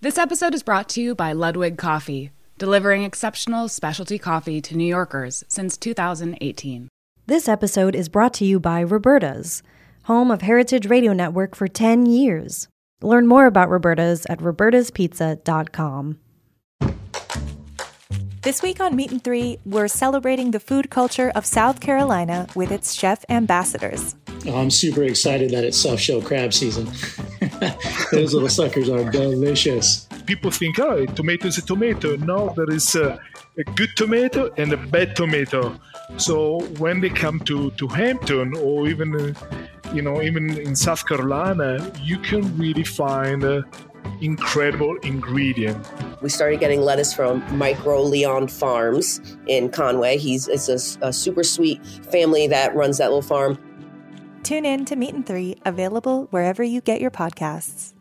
This episode is brought to you by Ludwig Coffee, delivering exceptional specialty coffee to New Yorkers since 2018. This episode is brought to you by Roberta's, home of Heritage Radio Network for 10 years. Learn more about Roberta's at robertaspizza.com. This week on Meat and Three, we're celebrating the food culture of South Carolina with its chef ambassadors. I'm super excited that it's soft shell crab season. Those little suckers are delicious. People think, oh, a tomato is a tomato. No, there is a, a good tomato and a bad tomato. So when they come to, to Hampton or even, uh, you know, even in South Carolina, you can really find uh, incredible ingredient. We started getting lettuce from Micro Leon Farms in Conway. He's it's a, a super sweet family that runs that little farm. Tune in to Meat and Three, available wherever you get your podcasts.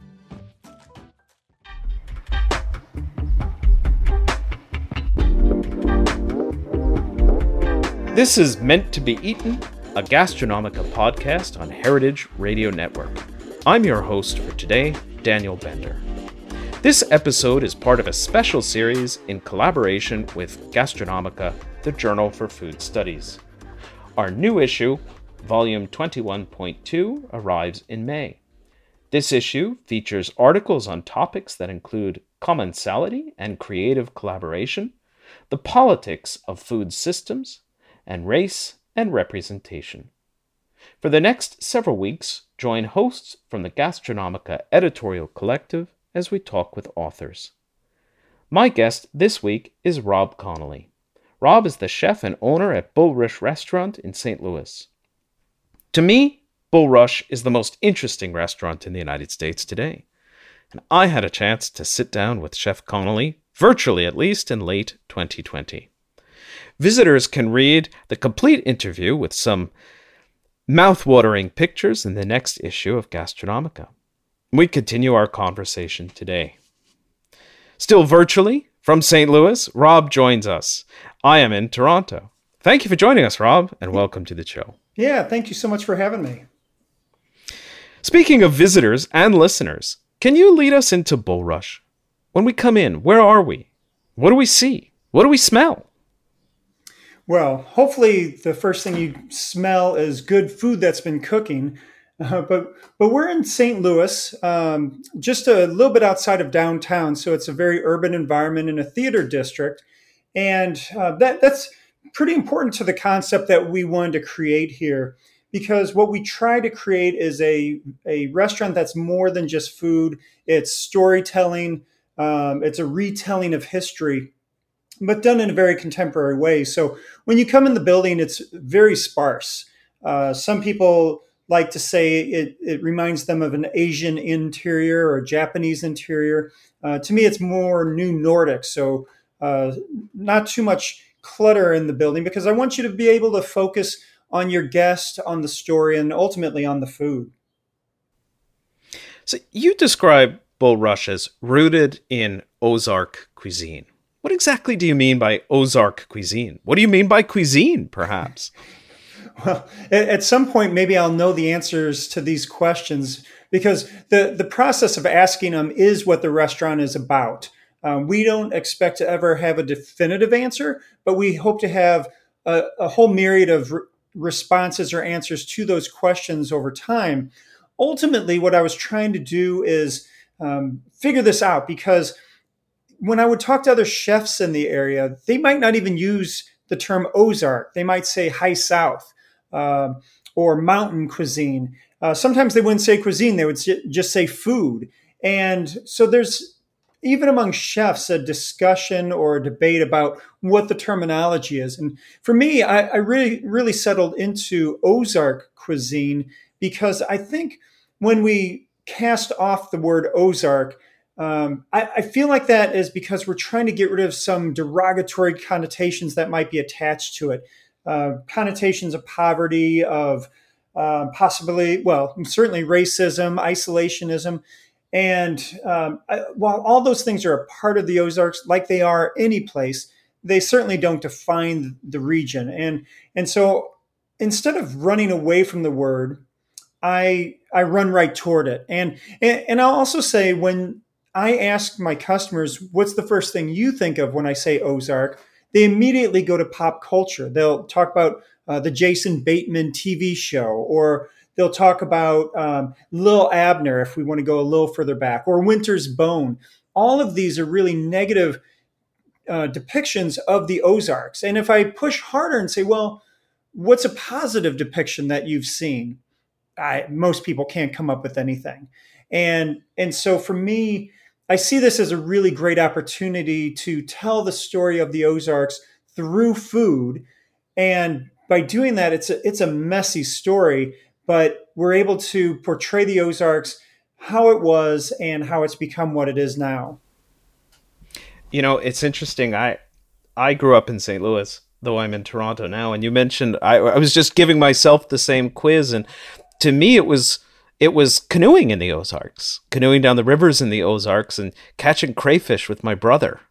This is Meant to Be Eaten, a Gastronomica podcast on Heritage Radio Network. I'm your host for today, Daniel Bender. This episode is part of a special series in collaboration with Gastronomica, the Journal for Food Studies. Our new issue, Volume 21.2, arrives in May. This issue features articles on topics that include commensality and creative collaboration, the politics of food systems, and race and representation. For the next several weeks, join hosts from the Gastronomica Editorial Collective as we talk with authors. My guest this week is Rob Connolly. Rob is the chef and owner at Bulrush Restaurant in St. Louis. To me, Bulrush is the most interesting restaurant in the United States today. And I had a chance to sit down with Chef Connolly, virtually at least, in late 2020. Visitors can read the complete interview with some mouth-watering pictures in the next issue of Gastronomica. We continue our conversation today. Still virtually from St. Louis, Rob joins us. I am in Toronto. Thank you for joining us, Rob, and welcome to the show. Yeah, thank you so much for having me. Speaking of visitors and listeners, can you lead us into Bulrush? When we come in, where are we? What do we see? What do we smell? Well, hopefully the first thing you smell is good food that's been cooking. Uh, but but we're in St. Louis, um, just a little bit outside of downtown, so it's a very urban environment in a theater district, and uh, that that's pretty important to the concept that we wanted to create here because what we try to create is a, a restaurant that's more than just food. It's storytelling. Um, it's a retelling of history but done in a very contemporary way. So when you come in the building it's very sparse. Uh, some people like to say it, it reminds them of an asian interior or japanese interior. Uh, to me it's more new nordic. So uh, not too much clutter in the building because I want you to be able to focus on your guest, on the story, and ultimately on the food. So you describe Bulrush as rooted in Ozark cuisine. What exactly do you mean by Ozark cuisine? What do you mean by cuisine, perhaps? well, at some point, maybe I'll know the answers to these questions because the, the process of asking them is what the restaurant is about. Um, we don't expect to ever have a definitive answer, but we hope to have a, a whole myriad of re- responses or answers to those questions over time. Ultimately, what I was trying to do is um, figure this out because when I would talk to other chefs in the area, they might not even use the term Ozark. They might say high South uh, or mountain cuisine. Uh, sometimes they wouldn't say cuisine, they would just say food. And so there's even among chefs, a discussion or a debate about what the terminology is. And for me, I, I really, really settled into Ozark cuisine because I think when we cast off the word Ozark, um, I, I, feel like that is because we're trying to get rid of some derogatory connotations that might be attached to it. Uh, connotations of poverty, of uh, possibly, well, certainly racism, isolationism. And um, I, while all those things are a part of the Ozarks, like they are any place, they certainly don't define the region. And and so instead of running away from the word, I I run right toward it. And and, and I'll also say when I ask my customers, what's the first thing you think of when I say Ozark? They immediately go to pop culture. They'll talk about uh, the Jason Bateman TV show, or they'll talk about um, Lil Abner, if we want to go a little further back, or Winter's Bone. All of these are really negative uh, depictions of the Ozarks. And if I push harder and say, well, what's a positive depiction that you've seen? I, most people can't come up with anything. And, and so for me, I see this as a really great opportunity to tell the story of the Ozarks through food. And by doing that, it's a, it's a messy story, but we're able to portray the Ozarks how it was and how it's become what it is now. You know, it's interesting. I I grew up in St. Louis, though I'm in Toronto now. And you mentioned I, I was just giving myself the same quiz, and to me, it was it was canoeing in the Ozarks, canoeing down the rivers in the Ozarks, and catching crayfish with my brother.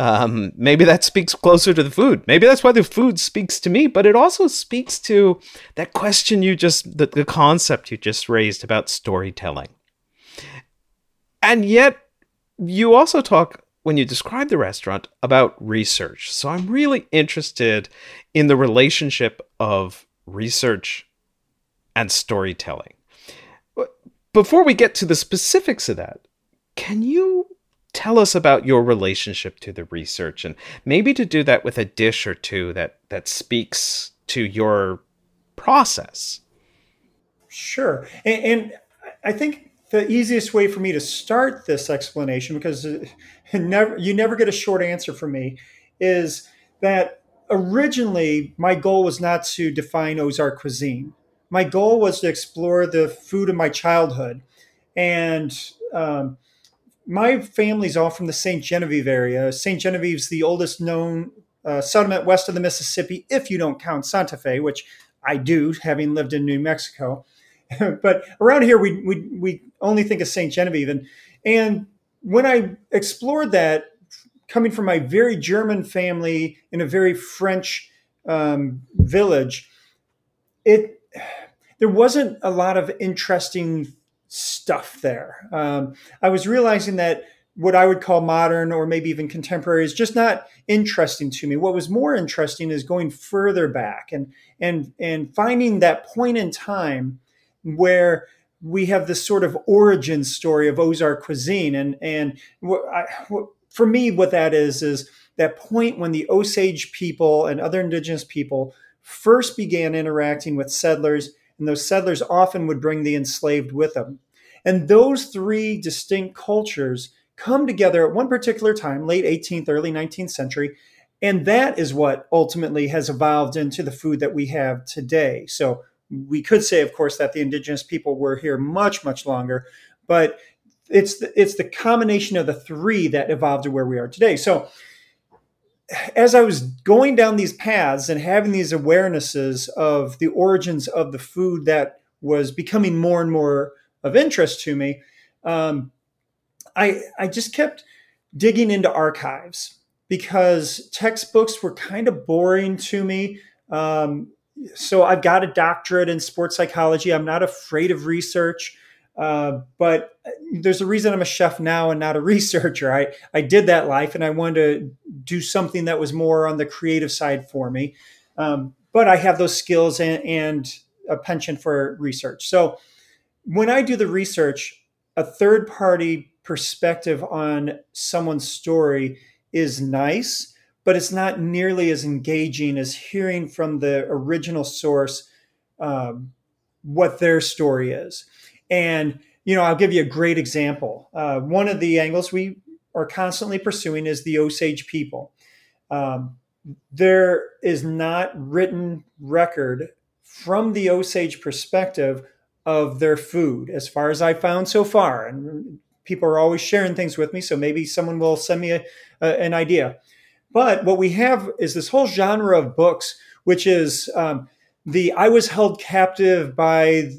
Um, maybe that speaks closer to the food. Maybe that's why the food speaks to me, but it also speaks to that question you just, the, the concept you just raised about storytelling. And yet, you also talk when you describe the restaurant about research. So I'm really interested in the relationship of research and storytelling. Before we get to the specifics of that, can you tell us about your relationship to the research and maybe to do that with a dish or two that that speaks to your process? Sure. And, and I think the easiest way for me to start this explanation because never you never get a short answer from me is that originally my goal was not to define Ozark cuisine my goal was to explore the food of my childhood. And um, my family's all from the St. Genevieve area. St. Genevieve's the oldest known uh, settlement west of the Mississippi, if you don't count Santa Fe, which I do, having lived in New Mexico. but around here, we, we, we only think of St. Genevieve. And, and when I explored that, coming from my very German family in a very French um, village, it there wasn't a lot of interesting stuff there. Um, I was realizing that what I would call modern or maybe even contemporary is just not interesting to me. What was more interesting is going further back and and and finding that point in time where we have this sort of origin story of Ozark cuisine. And and what I, what, for me, what that is is that point when the Osage people and other indigenous people first began interacting with settlers and those settlers often would bring the enslaved with them. And those three distinct cultures come together at one particular time, late 18th, early 19th century. And that is what ultimately has evolved into the food that we have today. So we could say, of course, that the indigenous people were here much, much longer, but it's the, it's the combination of the three that evolved to where we are today. So as I was going down these paths and having these awarenesses of the origins of the food that was becoming more and more of interest to me, um, I I just kept digging into archives because textbooks were kind of boring to me. Um, so I've got a doctorate in sports psychology. I'm not afraid of research. Uh, but there's a reason I'm a chef now and not a researcher. I, I did that life and I wanted to do something that was more on the creative side for me. Um, but I have those skills and, and a penchant for research. So when I do the research, a third party perspective on someone's story is nice, but it's not nearly as engaging as hearing from the original source um, what their story is. And you know, I'll give you a great example. Uh, one of the angles we are constantly pursuing is the Osage people. Um, there is not written record from the Osage perspective of their food, as far as I've found so far. And people are always sharing things with me, so maybe someone will send me a, a, an idea. But what we have is this whole genre of books, which is um, the I was held captive by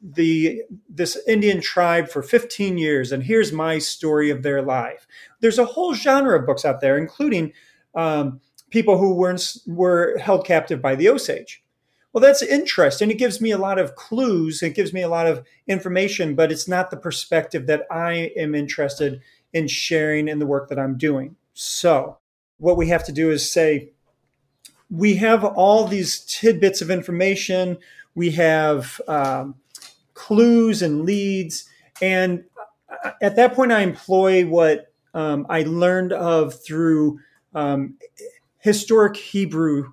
the this Indian tribe for 15 years, and here's my story of their life. There's a whole genre of books out there, including um, people who were were held captive by the Osage. Well, that's interesting. It gives me a lot of clues. It gives me a lot of information, but it's not the perspective that I am interested in sharing in the work that I'm doing. So, what we have to do is say, we have all these tidbits of information, we have um, clues and leads. And at that point, I employ what um, I learned of through um, historic Hebrew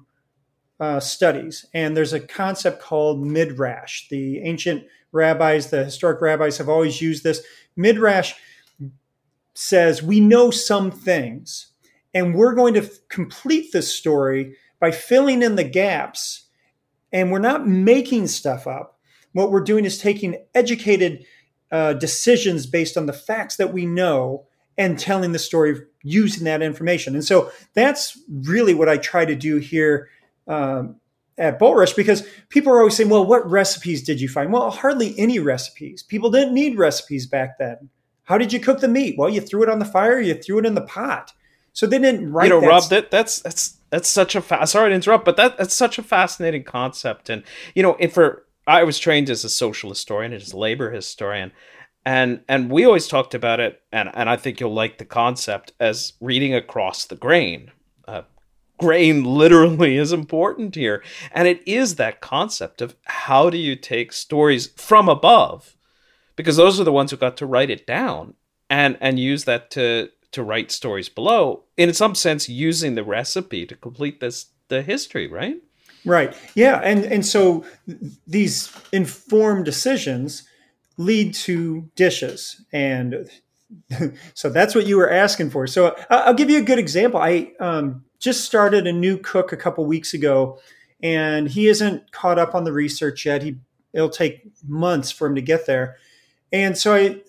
uh, studies. And there's a concept called midrash. The ancient rabbis, the historic rabbis have always used this. Midrash says we know some things, and we're going to complete this story by filling in the gaps. And we're not making stuff up. What we're doing is taking educated uh, decisions based on the facts that we know and telling the story using that information. And so that's really what I try to do here um, at Bulrush because people are always saying, well, what recipes did you find? Well, hardly any recipes. People didn't need recipes back then. How did you cook the meat? Well, you threw it on the fire, you threw it in the pot. So they didn't write. You know, that Rob, st- that that's that's that's such a fa- sorry to interrupt, but that that's such a fascinating concept. And you know, if for I was trained as a social historian, as a labor historian, and and we always talked about it, and and I think you'll like the concept as reading across the grain. Uh, grain literally is important here, and it is that concept of how do you take stories from above because those are the ones who got to write it down and and use that to to write stories below in some sense using the recipe to complete this the history right right. Yeah and and so these informed decisions lead to dishes and so that's what you were asking for. So i'll give you a good example. I um, just started a new cook a couple weeks ago and he isn't caught up on the research yet. He it'll take months for him to get there. And so I,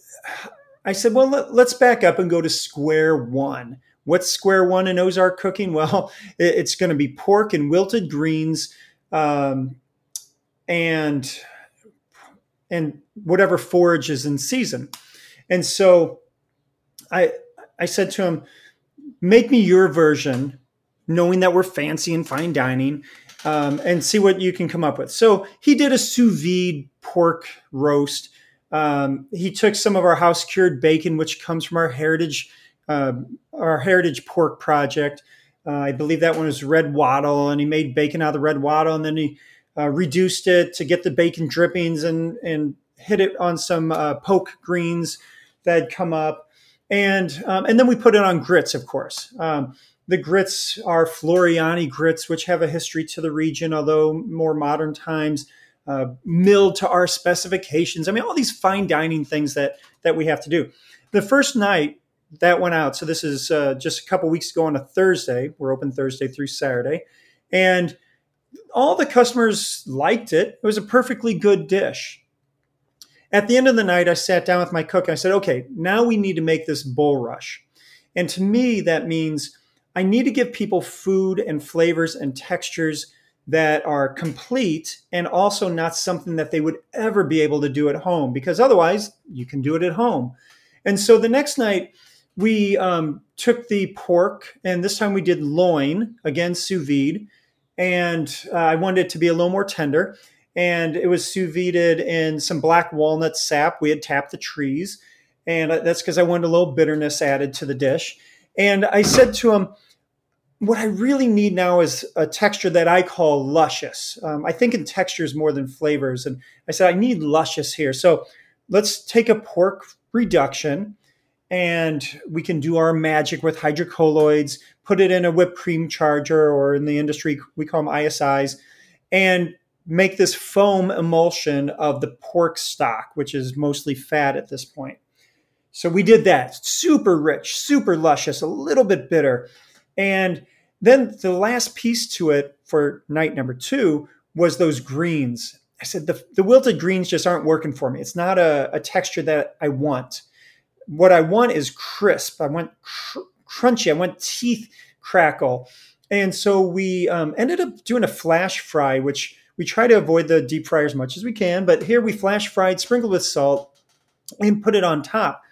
I said, well, let, us back up and go to square one. What's square one in Ozark cooking? Well, it's going to be pork and wilted greens, um, and and whatever forage is in season. And so, I I said to him, make me your version, knowing that we're fancy and fine dining, um, and see what you can come up with. So he did a sous vide pork roast um, he took some of our house cured bacon, which comes from our heritage our heritage pork project. Uh, I believe that one was red wattle, and he made bacon out of the red wattle, and then he uh, reduced it to get the bacon drippings and and hit it on some uh, poke greens that had come up, and um, and then we put it on grits, of course. Um, the grits are Floriani grits, which have a history to the region, although more modern times uh, milled to our specifications. I mean, all these fine dining things that that we have to do. The first night that went out, so this is uh, just a couple weeks ago on a Thursday. We're open Thursday through Saturday, and all the customers liked it. It was a perfectly good dish. At the end of the night, I sat down with my cook. And I said, "Okay, now we need to make this Bulrush," and to me, that means I need to give people food and flavors and textures that are complete and also not something that they would ever be able to do at home because otherwise you can do it at home. And so the next night we um, took the pork and this time we did loin, again sous vide, and uh, I wanted it to be a little more tender. And it was sous vide in some black walnut sap. We had tapped the trees, and uh, that's because I wanted a little bitterness added to the dish. And I said to him, what I really need now is a texture that I call luscious. Um, I think in textures more than flavors. And I said, I need luscious here. So let's take a pork reduction and we can do our magic with hydrocolloids, put it in a whipped cream charger, or in the industry, we call them ISIs, and make this foam emulsion of the pork stock, which is mostly fat at this point. So we did that. Super rich, super luscious, a little bit bitter. And then the last piece to it for night number two was those greens. I said, the, the wilted greens just aren't working for me. It's not a, a texture that I want. What I want is crisp. I want cr- crunchy. I want teeth crackle. And so we um, ended up doing a flash fry, which we try to avoid the deep fryer as much as we can. But here we flash fried, sprinkled with salt, and put it on top.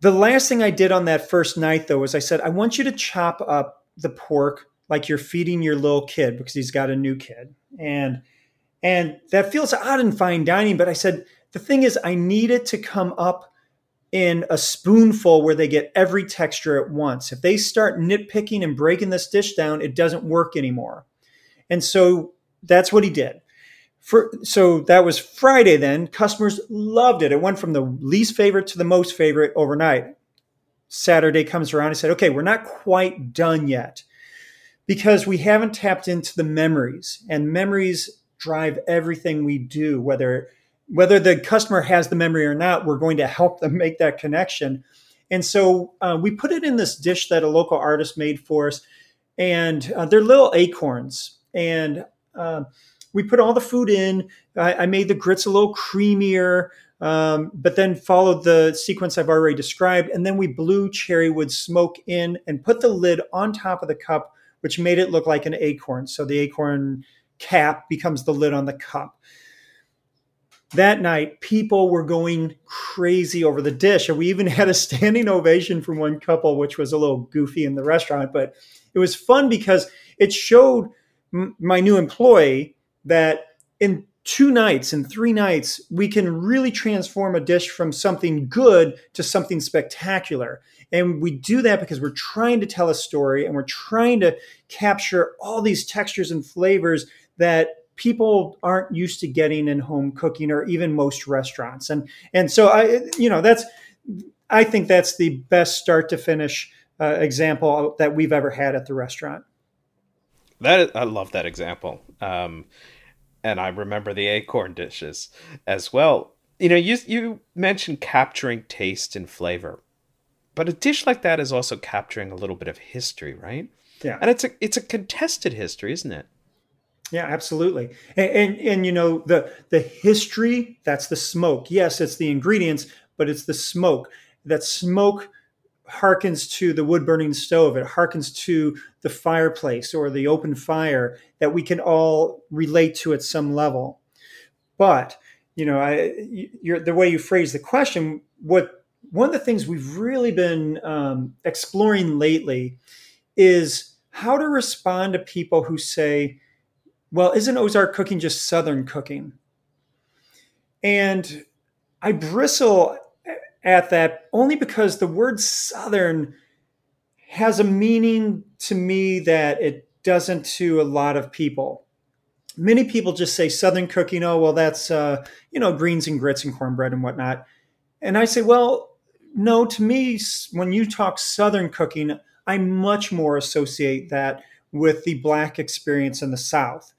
The last thing I did on that first night, though, was I said, I want you to chop up the pork like you're feeding your little kid because he's got a new kid. And and that feels odd in fine dining, but I said, the thing is, I need it to come up in a spoonful where they get every texture at once. If they start nitpicking and breaking this dish down, it doesn't work anymore. And so that's what he did. For, so that was Friday then. Customers loved it. It went from the least favorite to the most favorite overnight. Saturday comes around. I said, okay, we're not quite done yet because we haven't tapped into the memories, and memories drive everything we do, whether whether the customer has the memory or not, we're going to help them make that connection. And so uh, we put it in this dish that a local artist made for us, and uh, they're little acorns. And uh, we put all the food in. I, I, made the grits a little creamier, um, but then followed the sequence I've already described. And then we blew cherry wood smoke in and put the lid on top of the cup, which made it look like an acorn. So the acorn cap becomes the lid on the cup that night, people were going crazy over the dish. And we even had a standing ovation from one couple, which was a little goofy in the restaurant, but it was fun because it showed m- my new employee that in two nights and three nights, we can really transform a dish from something good to something spectacular. And we do that because we're trying to tell a story and we're trying to capture all these textures and flavors that people aren't used to getting in home cooking or even most restaurants. And and so i you know that's i think that's the best start to finish uh, example that we've ever had at the restaurant. That is, i love that example. Um, and i remember the acorn dishes as well. You know you you mentioned capturing taste and flavor but a dish like that is also capturing a little bit of history right? Yeah. And it's a it's a contested history isn't it yeah, absolutely. And, and, and you know the the history that's the smoke. Yes, it's the ingredients, but it's the smoke. That smoke harkens to the wood burning stove. It harkens to the fireplace or the open fire that we can all relate to at some level. But you know, I, the way you phrase the question, what one of the things we've really been um, exploring lately is how to respond to people who say, well, isn't Ozark cooking just Southern cooking? And I bristle at that only because the word Southern has a meaning to me that it doesn't to a lot of people. Many people just say Southern cooking, oh, well, that's, uh, you know, greens and grits and cornbread and whatnot. And I say, well, no, to me, when you talk Southern cooking, I much more associate that with the Black experience in the South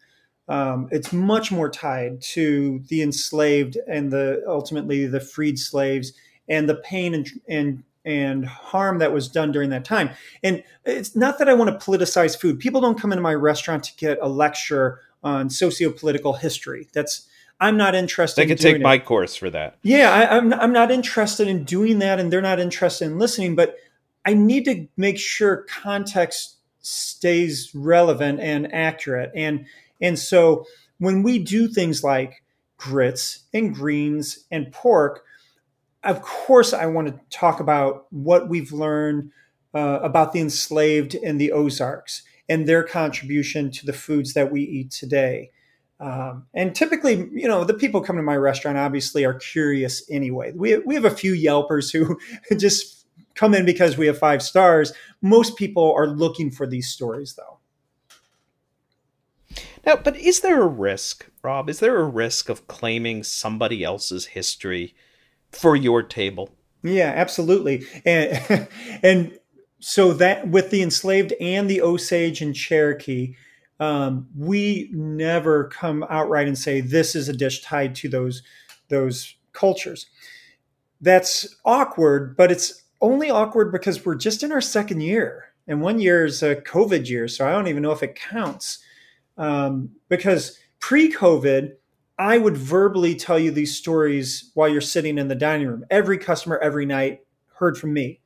um, it's much more tied to the enslaved and the ultimately the freed slaves and the pain and and and harm that was done during that time. And it's not that I want to politicize food. People don't come into my restaurant to get a lecture on socio-political history. That's I'm not interested. They could take my course for that. Yeah, I, I'm I'm not interested in doing that, and they're not interested in listening. But I need to make sure context stays relevant and accurate. And and so when we do things like grits and greens and pork, of course, I want to talk about what we've learned uh, about the enslaved in the Ozarks and their contribution to the foods that we eat today. Um, and typically, you know, the people come to my restaurant obviously are curious anyway. We, we have a few Yelpers who just come in because we have five stars. Most people are looking for these stories, though. Now, but is there a risk, Rob? Is there a risk of claiming somebody else's history for your table? Yeah, absolutely. And and so that with the enslaved and the Osage and Cherokee, um, we never come outright and say this is a dish tied to those those cultures. That's awkward, but it's only awkward because we're just in our second year, and one year is a COVID year, so I don't even know if it counts um, because pre-COVID, I would verbally tell you these stories while you're sitting in the dining room. Every customer every night heard from me.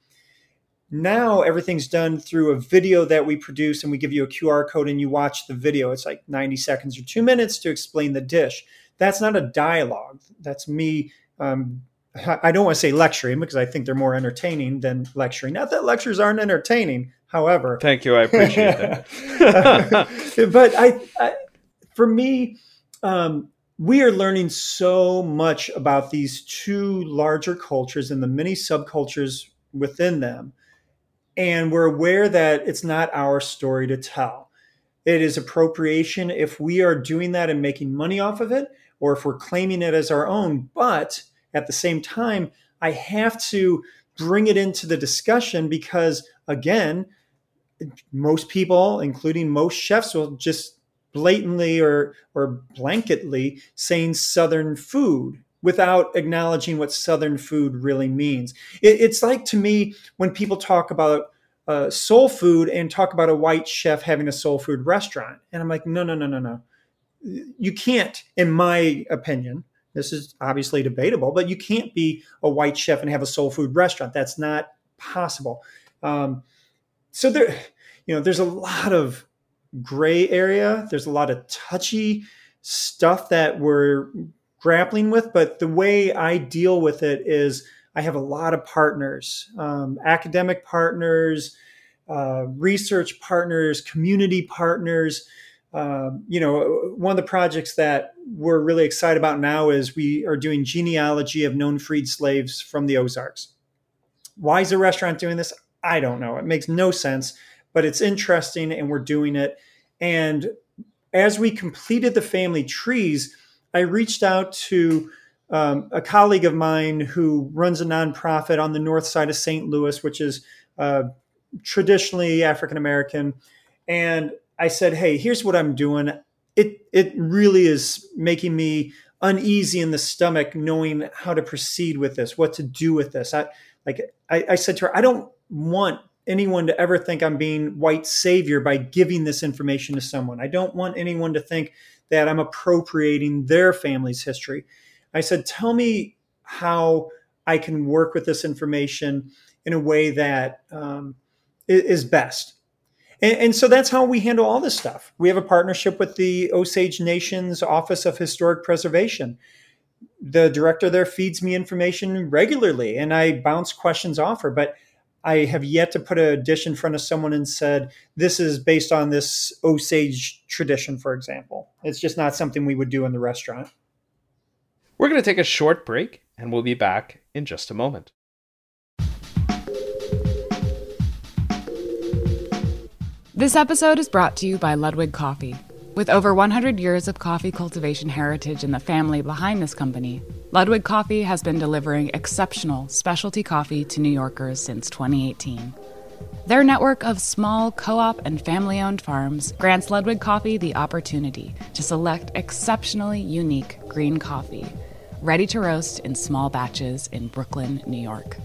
Now everything's done through a video that we produce and we give you a QR code and you watch the video. It's like 90 seconds or two minutes to explain the dish. That's not a dialogue. That's me. Um, I don't want to say lecturing because I think they're more entertaining than lecturing. Not that lectures aren't entertaining. However, thank you. I appreciate that. but I, I, for me, um, we are learning so much about these two larger cultures and the many subcultures within them. And we're aware that it's not our story to tell. It is appropriation if we are doing that and making money off of it, or if we're claiming it as our own. But at the same time, I have to bring it into the discussion because, again, most people, including most chefs, will just blatantly or or blanketly saying southern food without acknowledging what southern food really means. It, it's like to me when people talk about uh, soul food and talk about a white chef having a soul food restaurant. And i'm like no no no no no. You can't in my opinion this is obviously debatable but you can't be a white chef and have a soul food restaurant that's not possible um, so there you know there's a lot of gray area. There's a lot of touchy stuff that we're grappling with, but the way I deal with it is I have a lot of partners, um, academic partners, uh, research partners, community partners. Um, you know, one of the projects that we're really excited about now is we are doing genealogy of known freed slaves from the Ozarks. Why is a restaurant doing this? I don't know. It makes no sense but it's interesting and we're doing it. And as we completed the family trees, I reached out to um, a colleague of mine who runs a nonprofit on the north side of St. Louis, which is uh, traditionally African American. And I said, "Hey, here's what I'm doing. It it really is making me uneasy in the stomach, knowing how to proceed with this, what to do with this." I like I, I said to her, "I don't want anyone to ever think I'm being white savior by giving this information to someone. I don't want anyone to think that I'm appropriating their family's history. I said, tell me how I can work with this information in a way that um, is best. And, and, so that's how we handle all this stuff. We have a partnership with the Osage Nation's Office of Historic Preservation. The director there feeds me information regularly, and I bounce questions off her. But I have yet to put a dish in front of someone and said, this is based on this Osage tradition, for example. It's just not something we would do in the restaurant. We're going to take a short break and we'll be back in just a moment. This episode is brought to you by Ludwig Coffee. With over 100 years of coffee cultivation heritage in the family behind this company, Ludwig Coffee has been delivering exceptional specialty coffee to New Yorkers since 2018. Their network of small co op and family owned farms grants Ludwig Coffee the opportunity to select exceptionally unique green coffee, ready to roast in small batches in Brooklyn, New York.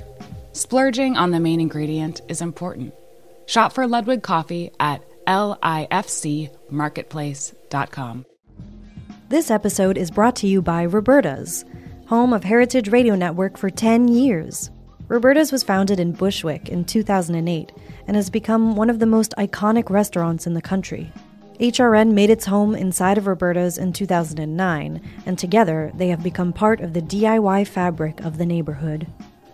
Splurging on the main ingredient is important. Shop for Ludwig Coffee at lifcmarketplace.com. This episode is brought to you by Roberta's, home of Heritage Radio Network for 10 years. Roberta's was founded in Bushwick in 2008 and has become one of the most iconic restaurants in the country. HRN made its home inside of Roberta's in 2009, and together they have become part of the DIY fabric of the neighborhood.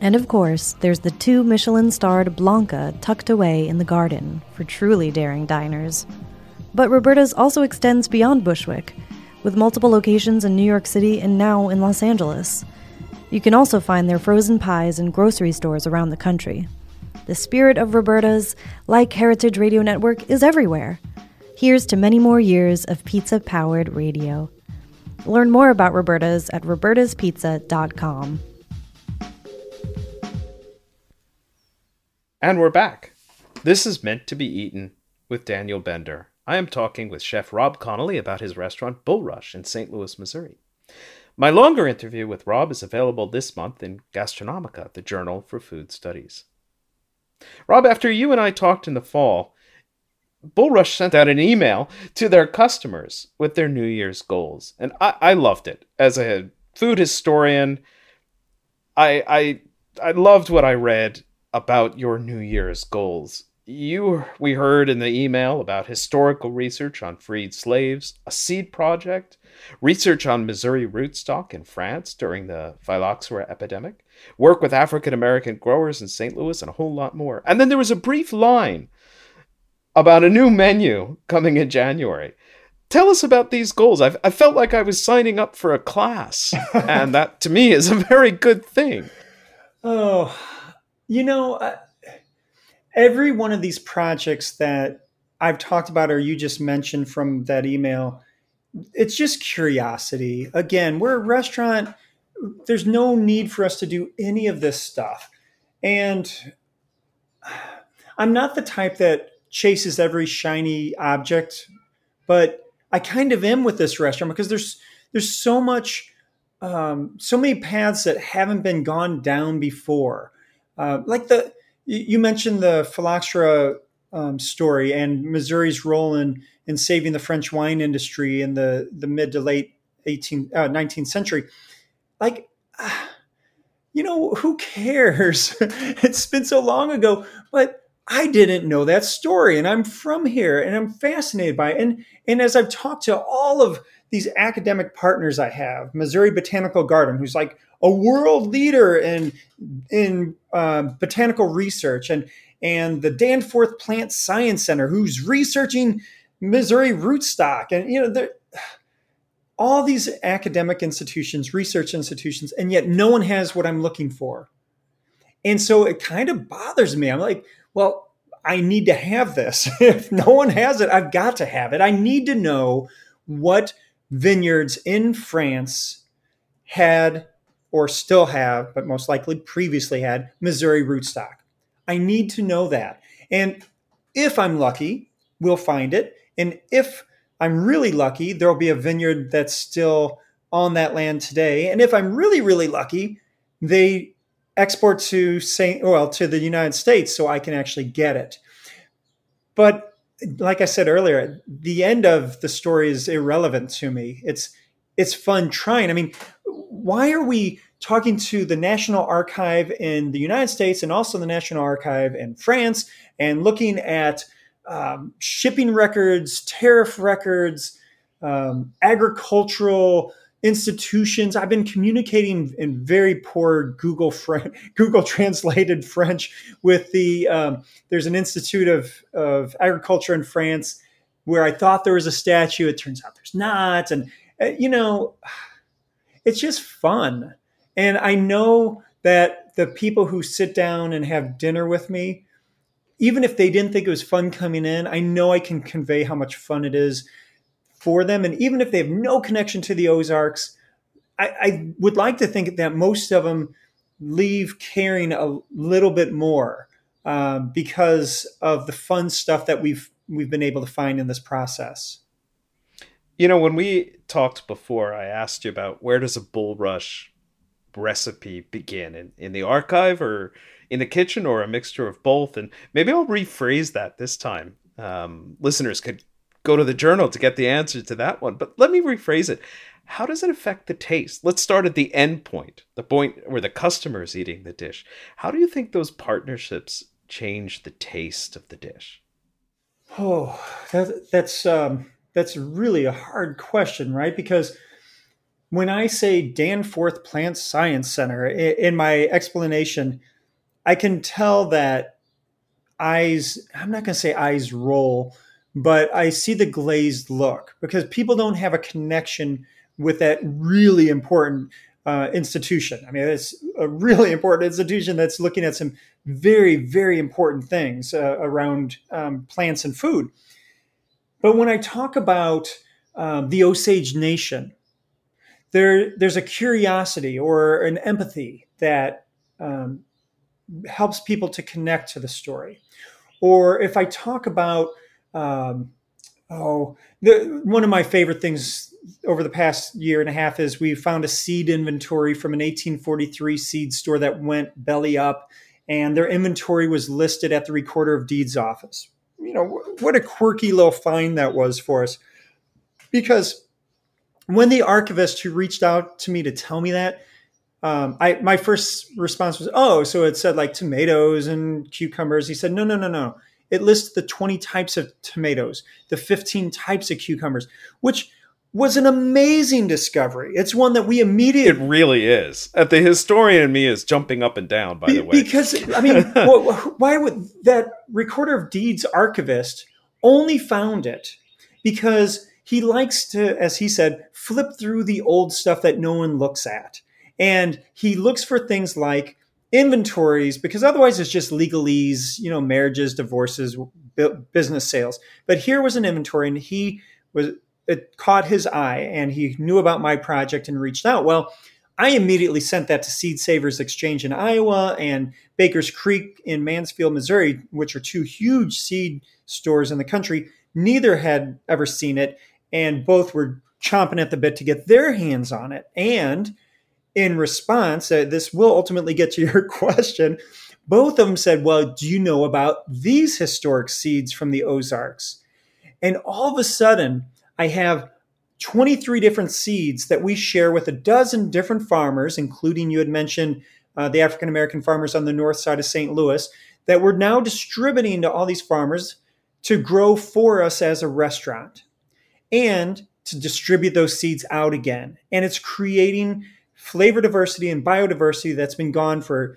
And of course, there's the two Michelin starred Blanca tucked away in the garden for truly daring diners. But Roberta's also extends beyond Bushwick, with multiple locations in New York City and now in Los Angeles. You can also find their frozen pies in grocery stores around the country. The spirit of Roberta's, like Heritage Radio Network, is everywhere. Here's to many more years of pizza powered radio. Learn more about Roberta's at robertaspizza.com. And we're back. This is meant to be eaten with Daniel Bender. I am talking with Chef Rob Connolly about his restaurant Bulrush in St. Louis, Missouri. My longer interview with Rob is available this month in Gastronomica, the Journal for Food Studies. Rob, after you and I talked in the fall, Bulrush sent out an email to their customers with their New Year's goals, and I, I loved it. As a food historian, I I I loved what I read about your New Year's goals. You we heard in the email about historical research on freed slaves, a seed project, research on Missouri rootstock in France during the phylloxera epidemic, work with African American growers in St. Louis, and a whole lot more. And then there was a brief line about a new menu coming in January. Tell us about these goals. I've, I felt like I was signing up for a class, and that to me is a very good thing. Oh, you know, uh, every one of these projects that I've talked about or you just mentioned from that email, it's just curiosity. Again, we're a restaurant. There's no need for us to do any of this stuff. And I'm not the type that chases every shiny object, but I kind of am with this restaurant because there's there's so much um, so many paths that haven't been gone down before. Uh, like the you mentioned the phylloxera um, story and Missouri's role in in saving the French wine industry in the the mid to late 18 uh, 19th century. Like. You know, who cares? it's been so long ago, but I didn't know that story and I'm from here and I'm fascinated by it. And, and as I've talked to all of these academic partners I have, Missouri Botanical Garden, who's like a world leader in, in uh, botanical research, and, and the Danforth Plant Science Center, who's researching Missouri rootstock. And, you know, all these academic institutions, research institutions, and yet no one has what I'm looking for. And so it kind of bothers me. I'm like, well, I need to have this. if no one has it, I've got to have it. I need to know what vineyards in France had or still have, but most likely previously had Missouri rootstock. I need to know that. And if I'm lucky, we'll find it. And if I'm really lucky, there'll be a vineyard that's still on that land today. And if I'm really, really lucky, they export to Saint well to the United States so I can actually get it. But like I said earlier, the end of the story is irrelevant to me. It's it's fun trying. I mean, why are we talking to the National Archive in the United States and also the National Archive in France and looking at um, shipping records, tariff records, um, agricultural institutions. I've been communicating in very poor Google Google translated French with the. Um, there's an institute of of agriculture in France where I thought there was a statue. It turns out there's not, and uh, you know, it's just fun. And I know that the people who sit down and have dinner with me, even if they didn't think it was fun coming in, I know I can convey how much fun it is for them. And even if they have no connection to the Ozarks, I, I would like to think that most of them leave caring a little bit more um, because of the fun stuff that we've we've been able to find in this process. You know, when we talked before, I asked you about where does a bulrush recipe begin in, in the archive or in the kitchen or a mixture of both and maybe i'll rephrase that this time um, listeners could go to the journal to get the answer to that one. But let me rephrase it. How does it affect the taste? Let's start at the end point, the point where the customer is eating the dish. How do you think those partnerships change the taste of the dish? Oh, that, that's um, that's really a hard question, right? Because when I say Danforth Plant Science Center in my explanation, I can tell that eyes. I'm not going to say eyes roll, but I see the glazed look because people don't have a connection with that really important uh, institution. I mean, it's a really important institution that's looking at some very, very important things uh, around um, plants and food. But when I talk about um, the Osage Nation, there, there's a curiosity or an empathy that um, helps people to connect to the story. Or if I talk about um, oh, the, one of my favorite things over the past year and a half is we found a seed inventory from an 1843 seed store that went belly up, and their inventory was listed at the Recorder of Deeds office. You know, what a quirky little find that was for us. Because when the archivist who reached out to me to tell me that, um, I my first response was, "Oh, so it said like tomatoes and cucumbers." He said, "No, no, no, no. It lists the 20 types of tomatoes, the 15 types of cucumbers, which was an amazing discovery. It's one that we immediately. It really is. The historian in me is jumping up and down. By the way, because I mean, why would that recorder of deeds archivist only found it because he likes to, as he said, flip through the old stuff that no one looks at, and he looks for things like inventories because otherwise it's just legalese, you know, marriages, divorces, business sales. But here was an inventory, and he was it caught his eye, and he knew about my project and reached out. Well. I immediately sent that to Seed Savers Exchange in Iowa and Baker's Creek in Mansfield, Missouri, which are two huge seed stores in the country. Neither had ever seen it, and both were chomping at the bit to get their hands on it. And in response, uh, this will ultimately get to your question. Both of them said, Well, do you know about these historic seeds from the Ozarks? And all of a sudden, I have 23 different seeds that we share with a dozen different farmers, including you had mentioned uh, the African American farmers on the north side of St. Louis, that we're now distributing to all these farmers to grow for us as a restaurant and to distribute those seeds out again. And it's creating flavor diversity and biodiversity that's been gone for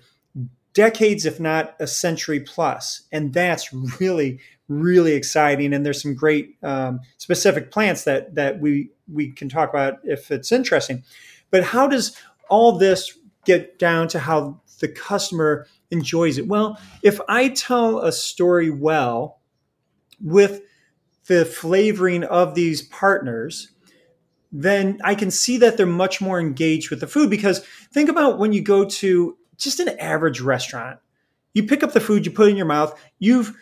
decades, if not a century plus. And that's really, really exciting. And there's some great um, specific plants that that we we can talk about if it's interesting. But how does all this get down to how the customer enjoys it? Well, if I tell a story well with the flavoring of these partners, then I can see that they're much more engaged with the food. Because think about when you go to just an average restaurant, you pick up the food, you put it in your mouth, you've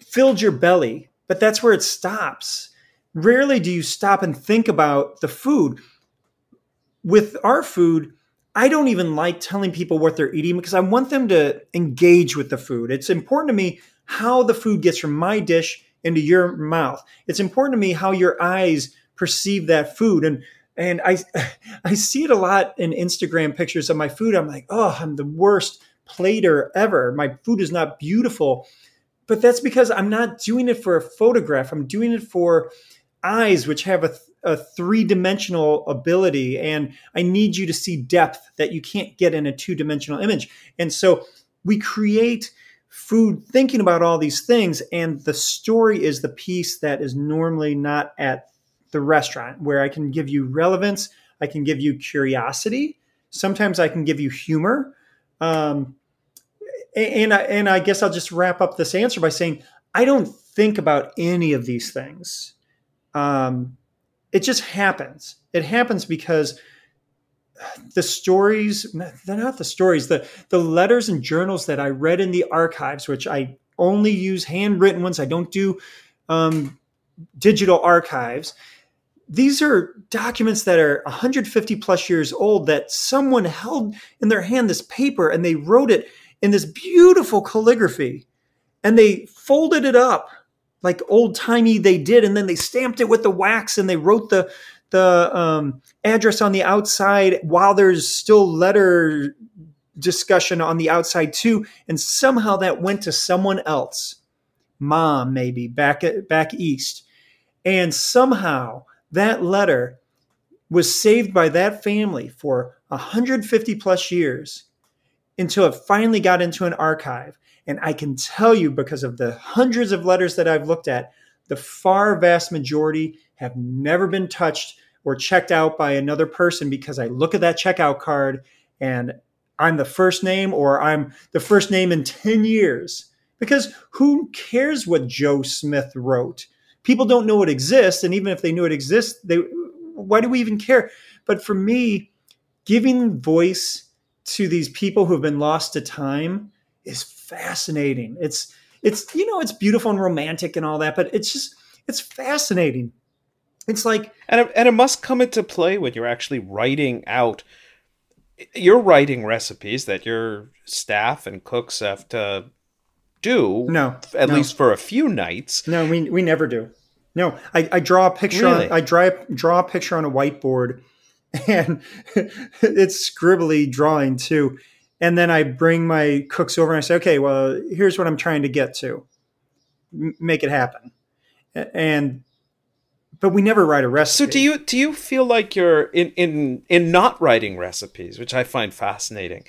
filled your belly, but that's where it stops. Rarely do you stop and think about the food. With our food, I don't even like telling people what they're eating because I want them to engage with the food. It's important to me how the food gets from my dish into your mouth. It's important to me how your eyes perceive that food. And and I I see it a lot in Instagram pictures of my food. I'm like, oh, I'm the worst plater ever. My food is not beautiful. But that's because I'm not doing it for a photograph. I'm doing it for eyes, which have a, a three dimensional ability. And I need you to see depth that you can't get in a two dimensional image. And so we create food thinking about all these things and the story is the piece that is normally not at the restaurant where i can give you relevance i can give you curiosity sometimes i can give you humor um, and I, and I guess I'll just wrap up this answer by saying I don't think about any of these things. Um, it just happens. It happens because the stories they're not the stories the the letters and journals that i read in the archives which i only use handwritten ones i don't do um, digital archives these are documents that are 150 plus years old that someone held in their hand this paper and they wrote it in this beautiful calligraphy. And they folded it up like old timey they did and then they stamped it with the wax and they wrote the the um, address on the outside while there's still letter discussion on the outside too. And somehow that went to someone else. Mom maybe back at, back east. And somehow that letter was saved by that family for 150 plus years until it finally got into an archive and i can tell you because of the hundreds of letters that i've looked at the far vast majority have never been touched or checked out by another person because I look at that checkout card and I'm the first name or I'm the first name in 10 years. Because who cares what Joe Smith wrote? People don't know it exists. And even if they knew it exists, they, why do we even care? But for me, giving voice to these people who've been lost to time is fascinating. It's, it's, you know, it's beautiful and romantic and all that, but it's just, it's fascinating. It's like, and it, and it must come into play when you're actually writing out. You're writing recipes that your staff and cooks have to do. No, at no. least for a few nights. No, we we never do. No, I, I draw a picture. Really? On, I draw draw a picture on a whiteboard, and it's scribbly drawing too. And then I bring my cooks over and I say, okay, well, here's what I'm trying to get to. M- make it happen. And but we never write a recipe. So do you do you feel like you're in in in not writing recipes, which I find fascinating?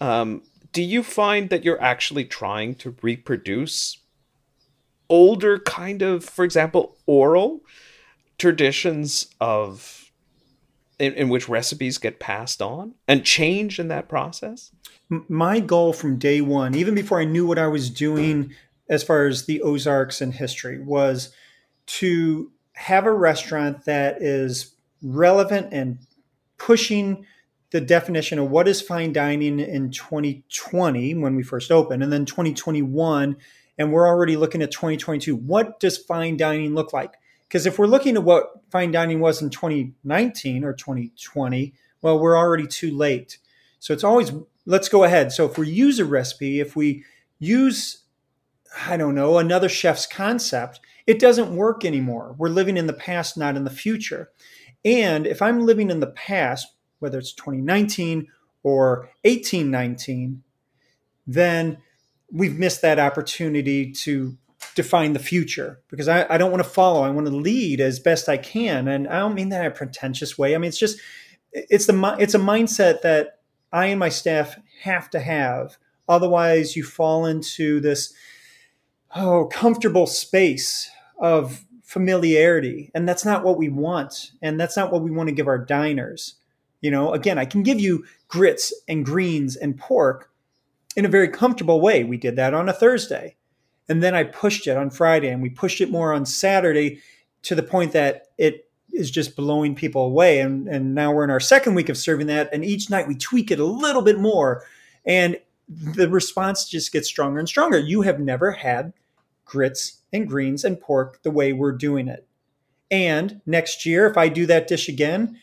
Um, do you find that you're actually trying to reproduce older kind of, for example, oral traditions of in, in which recipes get passed on and change in that process? My goal from day one, even before I knew what I was doing as far as the Ozarks and history, was to have a restaurant that is relevant and pushing the definition of what is fine dining in 2020 when we first opened, and then 2021, and we're already looking at 2022. What does fine dining look like? Because if we're looking at what fine dining was in 2019 or 2020, well, we're already too late. So it's always let's go ahead. So if we use a recipe, if we use, I don't know, another chef's concept, it doesn't work anymore. We're living in the past, not in the future. And if I'm living in the past, whether it's 2019 or 1819, then we've missed that opportunity to define the future because I, I don't want to follow. I want to lead as best I can. And I don't mean that in a pretentious way. I mean, it's just, it's the, it's a mindset that I and my staff have to have. Otherwise, you fall into this oh comfortable space of familiarity, and that's not what we want, and that's not what we want to give our diners. You know, again, I can give you grits and greens and pork in a very comfortable way. We did that on a Thursday. And then I pushed it on Friday and we pushed it more on Saturday to the point that it is just blowing people away. And, and now we're in our second week of serving that. And each night we tweak it a little bit more. And the response just gets stronger and stronger. You have never had grits and greens and pork the way we're doing it. And next year, if I do that dish again,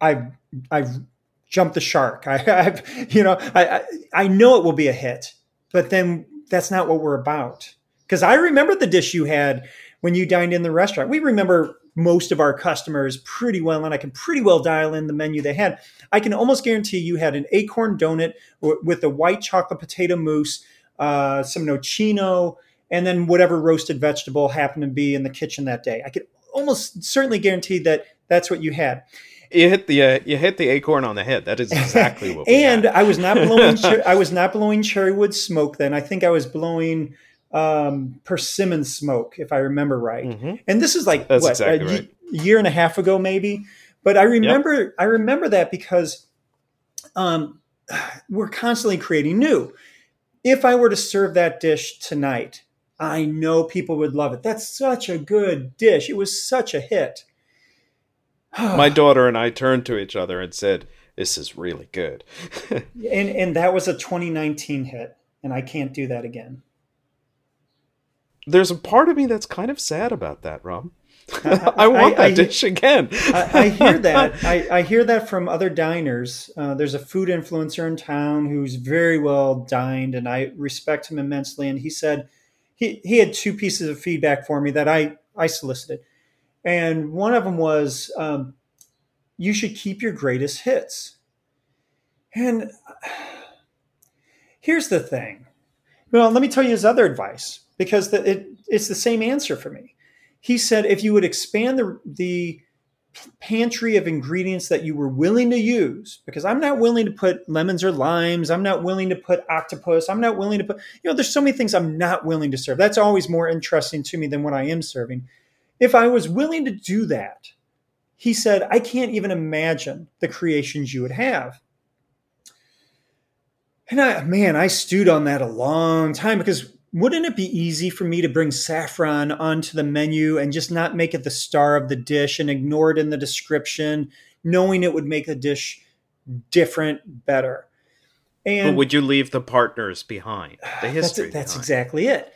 I've I've jumped the shark. I, have you know I, I I know it will be a hit, but then that's not what we're about. Because I remember the dish you had when you dined in the restaurant. We remember most of our customers pretty well, and I can pretty well dial in the menu they had. I can almost guarantee you had an acorn donut with a white chocolate potato mousse, uh, some nocino, and then whatever roasted vegetable happened to be in the kitchen that day. I could almost certainly guarantee that that's what you had. You hit the uh, you hit the acorn on the head. That is exactly what. and. I was not blowing I was not blowing cherrywood smoke then. I think I was blowing um, persimmon smoke, if I remember right. Mm-hmm. And this is like That's what exactly a right. year and a half ago, maybe. But I remember yep. I remember that because um, we're constantly creating new. If I were to serve that dish tonight, I know people would love it. That's such a good dish. It was such a hit. My daughter and I turned to each other and said, "This is really good." and and that was a 2019 hit, and I can't do that again there's a part of me that's kind of sad about that, Rob. I, I want I, that I, dish again. I, hear that. I, hear that from other diners. Uh, there's a food influencer in town who's very well dined, and I respect him immensely. And he said he, he had two pieces of feedback for me that I, I solicited. And one of them was um, you should keep your greatest hits. And here's the thing. Well, let me tell you his other advice because the, it, it's the same answer for me. He said if you would expand the, the pantry of ingredients that you were willing to use, because I'm not willing to put lemons or limes, I'm not willing to put octopus, I'm not willing to put, you know, there's so many things I'm not willing to serve. That's always more interesting to me than what I am serving. If I was willing to do that, he said, I can't even imagine the creations you would have. And I, man, I stewed on that a long time because wouldn't it be easy for me to bring saffron onto the menu and just not make it the star of the dish and ignore it in the description, knowing it would make the dish different, better? And but would you leave the partners behind? The history. That's, that's exactly it.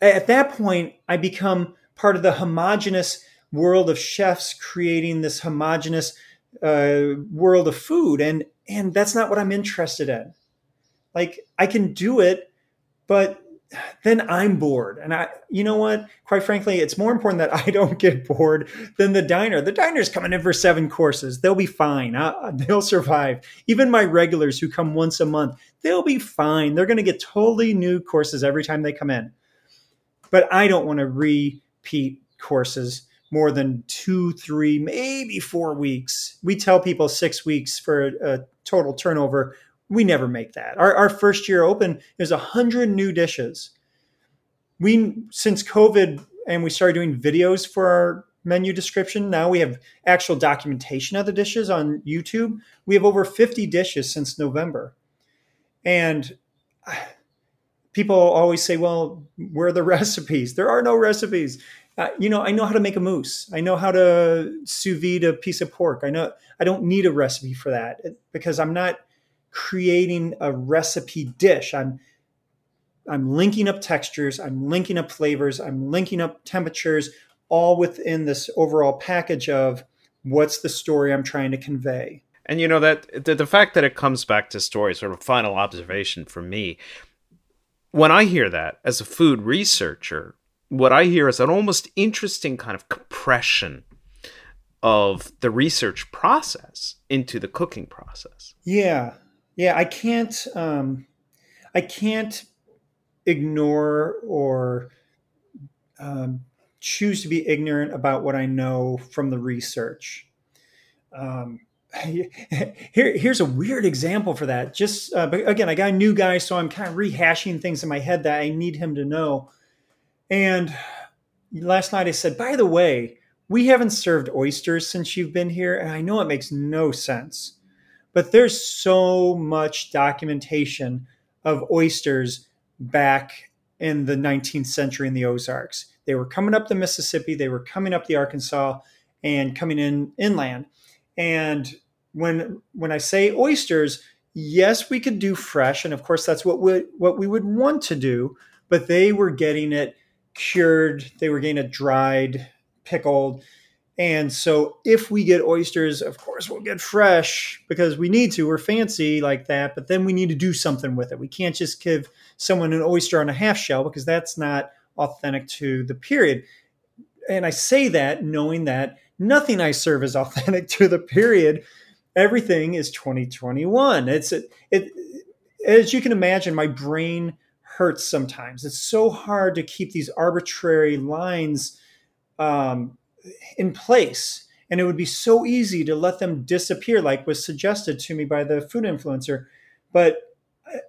At that point, I become part of the homogenous world of chefs creating this homogenous uh, world of food, and and that's not what I'm interested in. Like I can do it, but then I'm bored. And I, you know what? Quite frankly, it's more important that I don't get bored than the diner. The diner's coming in for seven courses. They'll be fine. Uh, they'll survive. Even my regulars who come once a month, they'll be fine. They're going to get totally new courses every time they come in. But I don't want to repeat courses more than two, three, maybe four weeks. We tell people six weeks for a, a total turnover we never make that. Our, our first year open is a hundred new dishes. We since COVID and we started doing videos for our menu description. Now we have actual documentation of the dishes on YouTube. We have over 50 dishes since November. And people always say, well, where are the recipes? There are no recipes. Uh, you know, I know how to make a mousse. I know how to sous vide a piece of pork. I know I don't need a recipe for that because I'm not creating a recipe dish. I'm I'm linking up textures, I'm linking up flavors, I'm linking up temperatures, all within this overall package of what's the story I'm trying to convey. And you know that the, the fact that it comes back to story, sort of final observation for me. When I hear that as a food researcher, what I hear is an almost interesting kind of compression of the research process into the cooking process. Yeah, yeah, I can't. Um, I can't ignore or um, choose to be ignorant about what I know from the research. Um, here, here's a weird example for that. Just uh, again, I got a new guy, so I'm kind of rehashing things in my head that I need him to know. And last night I said, by the way, we haven't served oysters since you've been here, and I know it makes no sense. But there's so much documentation of oysters back in the 19th century in the Ozarks. They were coming up the Mississippi, they were coming up the Arkansas, and coming in inland. And when when I say oysters, yes, we could do fresh, and of course that's what we what we would want to do. But they were getting it cured, they were getting it dried, pickled, and so if we get oysters, of course we'll get fresh because we need to. We're fancy like that, but then we need to do something with it. We can't just give someone an oyster on a half shell because that's not authentic to the period. And I say that knowing that nothing I serve is authentic to the period. Everything is 2021. It's it, it as you can imagine, my brain hurts sometimes. It's so hard to keep these arbitrary lines um, in place. And it would be so easy to let them disappear, like was suggested to me by the food influencer. But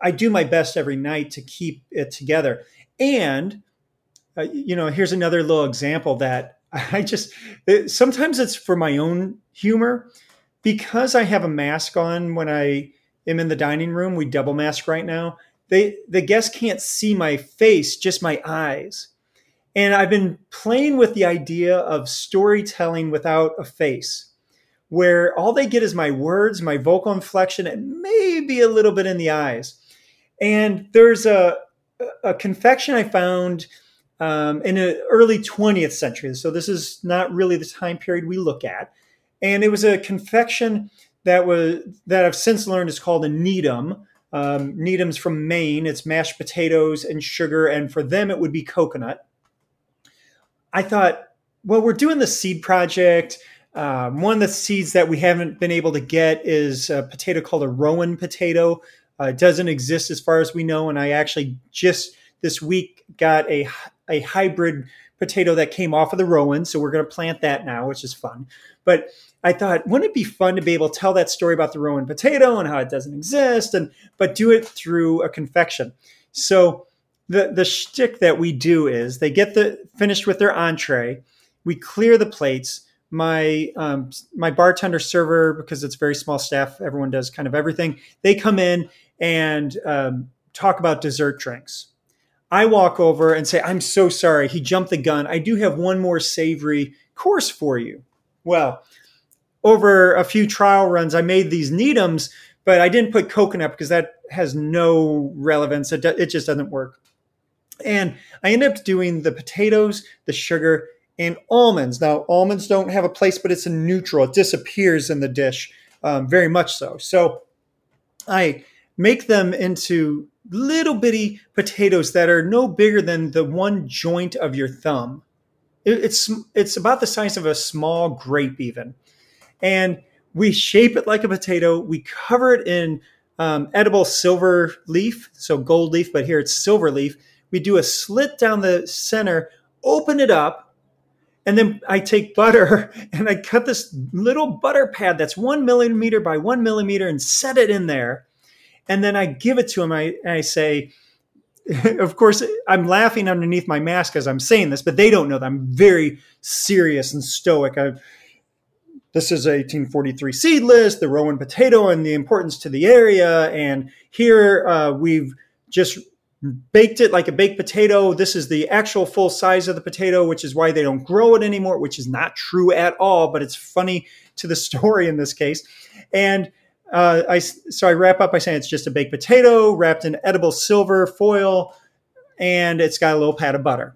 I do my best every night to keep it together. And, uh, you know, here's another little example that I just, it, sometimes it's for my own humor. Because I have a mask on when I am in the dining room, we double mask right now. They, the guests can't see my face, just my eyes. And I've been playing with the idea of storytelling without a face, where all they get is my words, my vocal inflection, and maybe a little bit in the eyes. And there's a, a confection I found um, in the early 20th century. So this is not really the time period we look at. And it was a confection that was that I've since learned is called a Needham. Um, Needham's from Maine. It's mashed potatoes and sugar, and for them it would be coconut. I thought, well, we're doing the seed project. Um, one of the seeds that we haven't been able to get is a potato called a Rohan potato. Uh, it doesn't exist as far as we know, and I actually just this week got a a hybrid potato that came off of the Rohan, so we're going to plant that now, which is fun. But I thought, wouldn't it be fun to be able to tell that story about the Rohan potato and how it doesn't exist, and but do it through a confection. So the the shtick that we do is they get the finished with their entree, we clear the plates. My um, my bartender server because it's very small staff, everyone does kind of everything. They come in and um, talk about dessert drinks. I walk over and say, "I'm so sorry, he jumped the gun. I do have one more savory course for you." Well, over a few trial runs, I made these Needhams, but I didn't put coconut because that has no relevance. It, it just doesn't work. And I ended up doing the potatoes, the sugar, and almonds. Now, almonds don't have a place, but it's a neutral. It disappears in the dish, um, very much so. So I make them into little bitty potatoes that are no bigger than the one joint of your thumb. It, it's it's about the size of a small grape, even. And we shape it like a potato. We cover it in um, edible silver leaf, so gold leaf, but here it's silver leaf. We do a slit down the center, open it up, and then I take butter and I cut this little butter pad that's one millimeter by one millimeter and set it in there. And then I give it to him. I, I say, of course, I'm laughing underneath my mask as I'm saying this, but they don't know that I'm very serious and stoic. I, this is a 1843 list, the Rohan potato, and the importance to the area. And here uh, we've just baked it like a baked potato. This is the actual full size of the potato, which is why they don't grow it anymore, which is not true at all, but it's funny to the story in this case. And uh, I so I wrap up by saying it's just a baked potato wrapped in edible silver foil, and it's got a little pat of butter.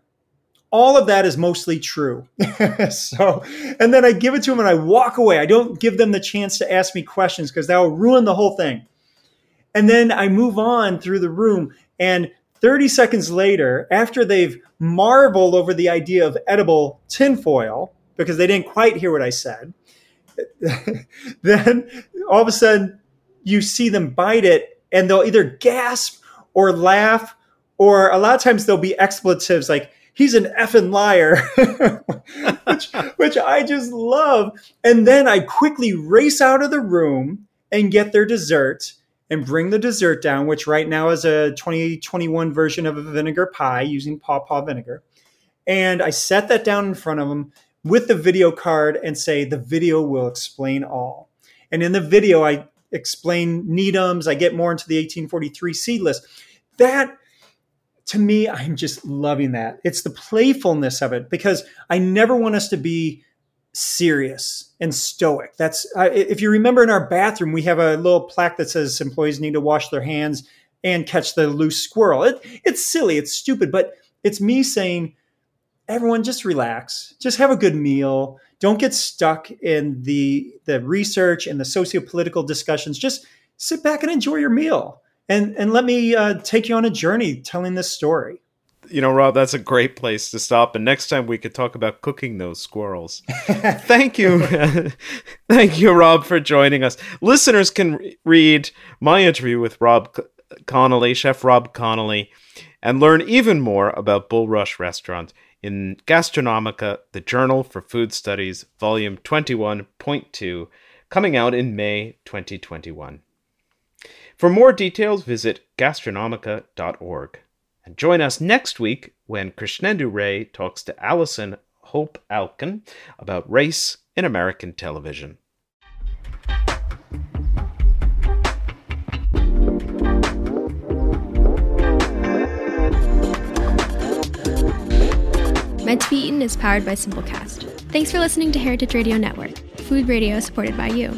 All of that is mostly true. so, and then I give it to them and I walk away. I don't give them the chance to ask me questions because that will ruin the whole thing. And then I move on through the room, and 30 seconds later, after they've marveled over the idea of edible tinfoil, because they didn't quite hear what I said, then all of a sudden you see them bite it and they'll either gasp or laugh, or a lot of times there'll be expletives like, he's an effing liar, which, which I just love. And then I quickly race out of the room and get their dessert and bring the dessert down, which right now is a 2021 version of a vinegar pie using pawpaw vinegar. And I set that down in front of them with the video card and say, the video will explain all. And in the video, I explain Needham's, I get more into the 1843 seed list. That to me, I'm just loving that. It's the playfulness of it because I never want us to be serious and stoic. That's uh, if you remember in our bathroom, we have a little plaque that says employees need to wash their hands and catch the loose squirrel. It, it's silly, it's stupid, but it's me saying, everyone, just relax, just have a good meal. Don't get stuck in the the research and the socio-political discussions. Just sit back and enjoy your meal, and and let me uh, take you on a journey telling this story you know, Rob, that's a great place to stop. And next time we could talk about cooking those squirrels. Thank you. Thank you, Rob, for joining us. Listeners can read my interview with Rob Connoley, Chef Rob Connoley, and learn even more about Bulrush Restaurant in Gastronomica, the Journal for Food Studies, Volume 21.2, coming out in May 2021. For more details, visit gastronomica.org. And join us next week when Krishnendu Ray talks to Alison Hope Alkon about race in American television. Meant to be Eaten is powered by Simplecast. Thanks for listening to Heritage Radio Network, food radio supported by you.